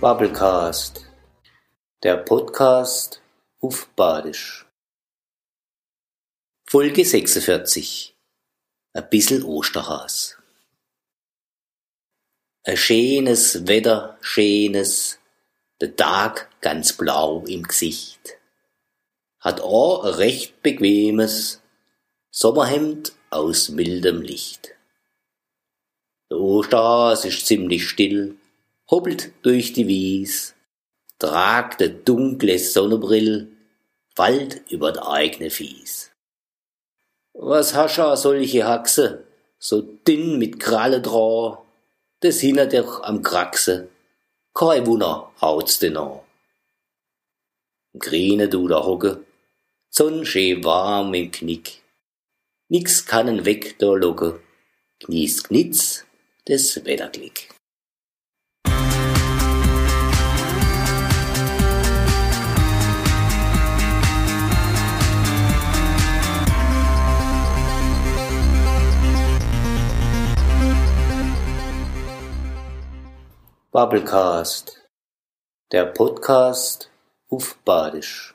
Bubblecast, der Podcast auf Badisch. Folge 46. Ein bissel Osterhas. Ein schönes Wetter, schönes, der Tag ganz blau im Gesicht. Hat auch ein recht bequemes Sommerhemd aus mildem Licht. Der Osterhas ist ziemlich still, hoppelt durch die Wies, tragt de dunkle Sonnebrill, fallt über d eigne Fies. Was hasch a solche Haxe, so dünn mit Kralle dra, des hindert dich am Kraxe, kei Wunder haut's denn an. Grine du da hocke, Sonn schee warm im Knick, nix kannen weg da locke, knies knitz, des Wetterglick. Bubblecast, der Podcast auf Badisch.